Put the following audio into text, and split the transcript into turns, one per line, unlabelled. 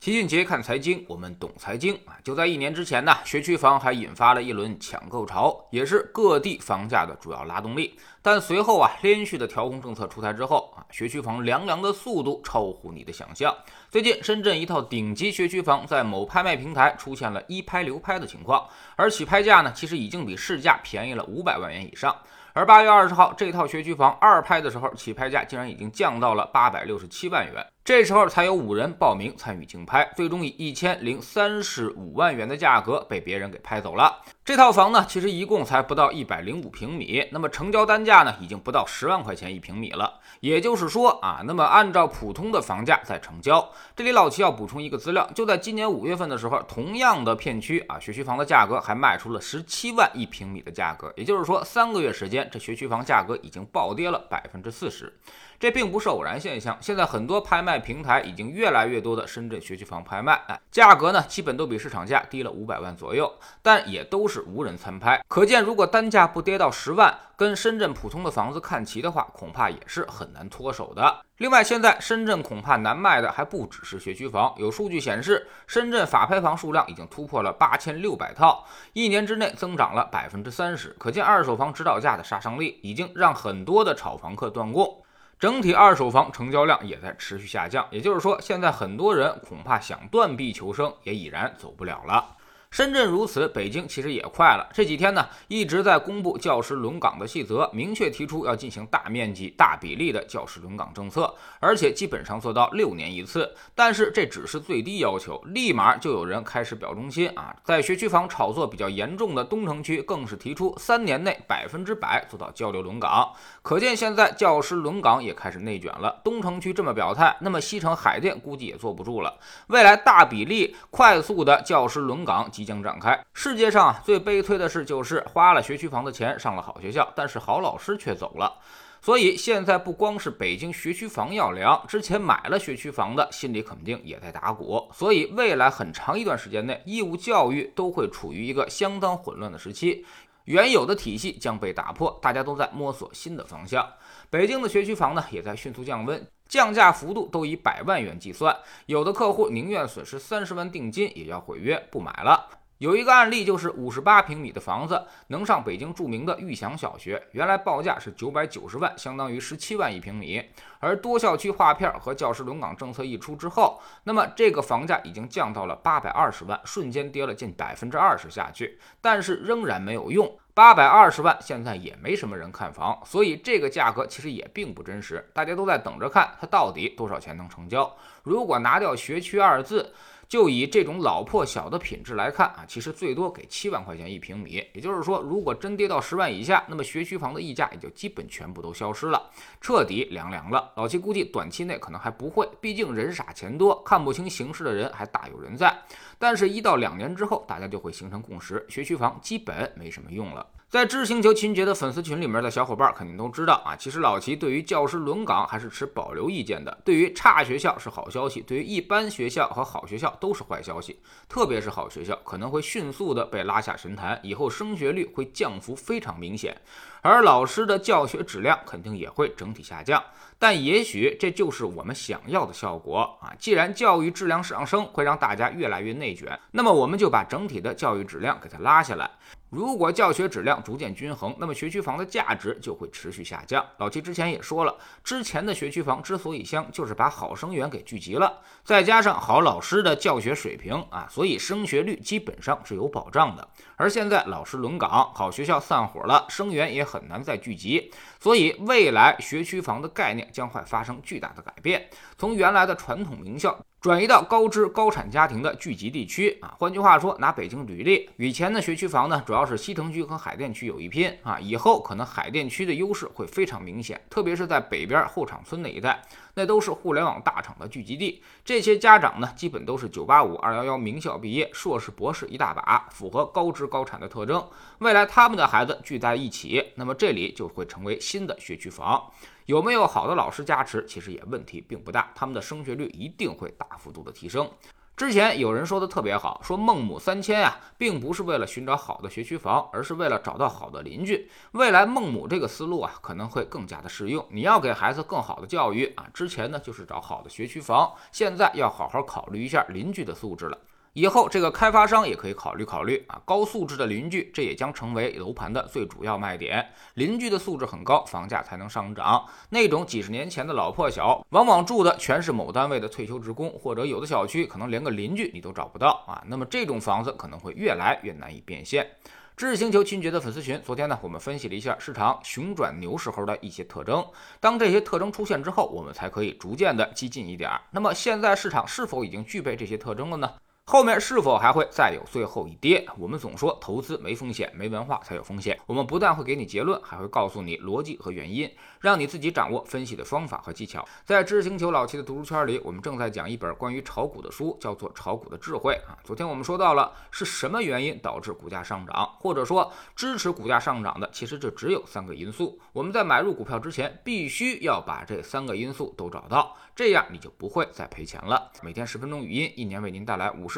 齐俊杰看财经，我们懂财经啊！就在一年之前呢，学区房还引发了一轮抢购潮，也是各地房价的主要拉动力。但随后啊，连续的调控政策出台之后啊，学区房凉凉的速度超乎你的想象。最近，深圳一套顶级学区房在某拍卖平台出现了一拍流拍的情况，而起拍价呢，其实已经比市价便宜了五百万元以上。而八月二十号，这套学区房二拍的时候，起拍价竟然已经降到了八百六十七万元。这时候才有五人报名参与竞拍，最终以一千零三十五万元的价格被别人给拍走了。这套房呢，其实一共才不到一百零五平米，那么成交单价呢，已经不到十万块钱一平米了。也就是说啊，那么按照普通的房价在成交。这里老齐要补充一个资料，就在今年五月份的时候，同样的片区啊，学区房的价格还卖出了十七万一平米的价格。也就是说，三个月时间，这学区房价格已经暴跌了百分之四十。这并不是偶然现象，现在很多拍卖平台已经越来越多的深圳学区房拍卖，哎，价格呢基本都比市场价低了五百万左右，但也都是无人参拍。可见，如果单价不跌到十万，跟深圳普通的房子看齐的话，恐怕也是很难脱手的。另外，现在深圳恐怕难卖的还不只是学区房，有数据显示，深圳法拍房数量已经突破了八千六百套，一年之内增长了百分之三十，可见二手房指导价的杀伤力已经让很多的炒房客断供。整体二手房成交量也在持续下降，也就是说，现在很多人恐怕想断臂求生也已然走不了了。深圳如此，北京其实也快了。这几天呢，一直在公布教师轮岗的细则，明确提出要进行大面积、大比例的教师轮岗政策，而且基本上做到六年一次。但是这只是最低要求，立马就有人开始表忠心啊！在学区房炒作比较严重的东城区，更是提出三年内百分之百做到交流轮岗。可见现在教师轮岗也开始内卷了。东城区这么表态，那么西城、海淀估计也坐不住了。未来大比例、快速的教师轮岗。即将展开。世界上最悲催的事就是花了学区房的钱上了好学校，但是好老师却走了。所以现在不光是北京学区房要凉，之前买了学区房的心里肯定也在打鼓。所以未来很长一段时间内，义务教育都会处于一个相当混乱的时期，原有的体系将被打破，大家都在摸索新的方向。北京的学区房呢，也在迅速降温。降价幅度都以百万元计算，有的客户宁愿损失三十万定金，也要毁约不买了。有一个案例，就是五十八平米的房子能上北京著名的玉祥小学，原来报价是九百九十万，相当于十七万一平米。而多校区划片和教师轮岗政策一出之后，那么这个房价已经降到了八百二十万，瞬间跌了近百分之二十下去。但是仍然没有用，八百二十万现在也没什么人看房，所以这个价格其实也并不真实，大家都在等着看它到底多少钱能成交。如果拿掉学区二字。就以这种老破小的品质来看啊，其实最多给七万块钱一平米。也就是说，如果真跌到十万以下，那么学区房的溢价也就基本全部都消失了，彻底凉凉了。老七估计短期内可能还不会，毕竟人傻钱多，看不清形势的人还大有人在。但是，一到两年之后，大家就会形成共识，学区房基本没什么用了。在知星球秦杰的粉丝群里面的小伙伴肯定都知道啊，其实老齐对于教师轮岗还是持保留意见的。对于差学校是好消息，对于一般学校和好学校都是坏消息。特别是好学校可能会迅速的被拉下神坛，以后升学率会降幅非常明显，而老师的教学质量肯定也会整体下降。但也许这就是我们想要的效果啊！既然教育质量上升会让大家越来越内卷，那么我们就把整体的教育质量给它拉下来。如果教学质量逐渐均衡，那么学区房的价值就会持续下降。老七之前也说了，之前的学区房之所以香，就是把好生源给聚集了，再加上好老师的教学水平啊，所以升学率基本上是有保障的。而现在老师轮岗，好学校散伙了，生源也很难再聚集，所以未来学区房的概念将会发生巨大的改变，从原来的传统名校。转移到高知高产家庭的聚集地区啊，换句话说，拿北京举例，以前的学区房呢，主要是西城区和海淀区有一拼啊，以后可能海淀区的优势会非常明显，特别是在北边后厂村那一带，那都是互联网大厂的聚集地。这些家长呢，基本都是九八五、二幺幺名校毕业，硕士、博士一大把，符合高知高产的特征。未来他们的孩子聚在一起，那么这里就会成为新的学区房。有没有好的老师加持，其实也问题并不大，他们的升学率一定会大幅度的提升。之前有人说的特别好，说孟母三迁呀，并不是为了寻找好的学区房，而是为了找到好的邻居。未来孟母这个思路啊，可能会更加的适用。你要给孩子更好的教育啊，之前呢就是找好的学区房，现在要好好考虑一下邻居的素质了。以后这个开发商也可以考虑考虑啊，高素质的邻居，这也将成为楼盘的最主要卖点。邻居的素质很高，房价才能上涨。那种几十年前的老破小，往往住的全是某单位的退休职工，或者有的小区可能连个邻居你都找不到啊。那么这种房子可能会越来越难以变现。知识星球亲爵的粉丝群，昨天呢，我们分析了一下市场熊转牛时候的一些特征。当这些特征出现之后，我们才可以逐渐的激进一点。那么现在市场是否已经具备这些特征了呢？后面是否还会再有最后一跌？我们总说投资没风险，没文化才有风险。我们不但会给你结论，还会告诉你逻辑和原因，让你自己掌握分析的方法和技巧。在知识星球老七的读书圈里，我们正在讲一本关于炒股的书，叫做《炒股的智慧》啊。昨天我们说到了是什么原因导致股价上涨，或者说支持股价上涨的，其实就只有三个因素。我们在买入股票之前，必须要把这三个因素都找到，这样你就不会再赔钱了。每天十分钟语音，一年为您带来五十。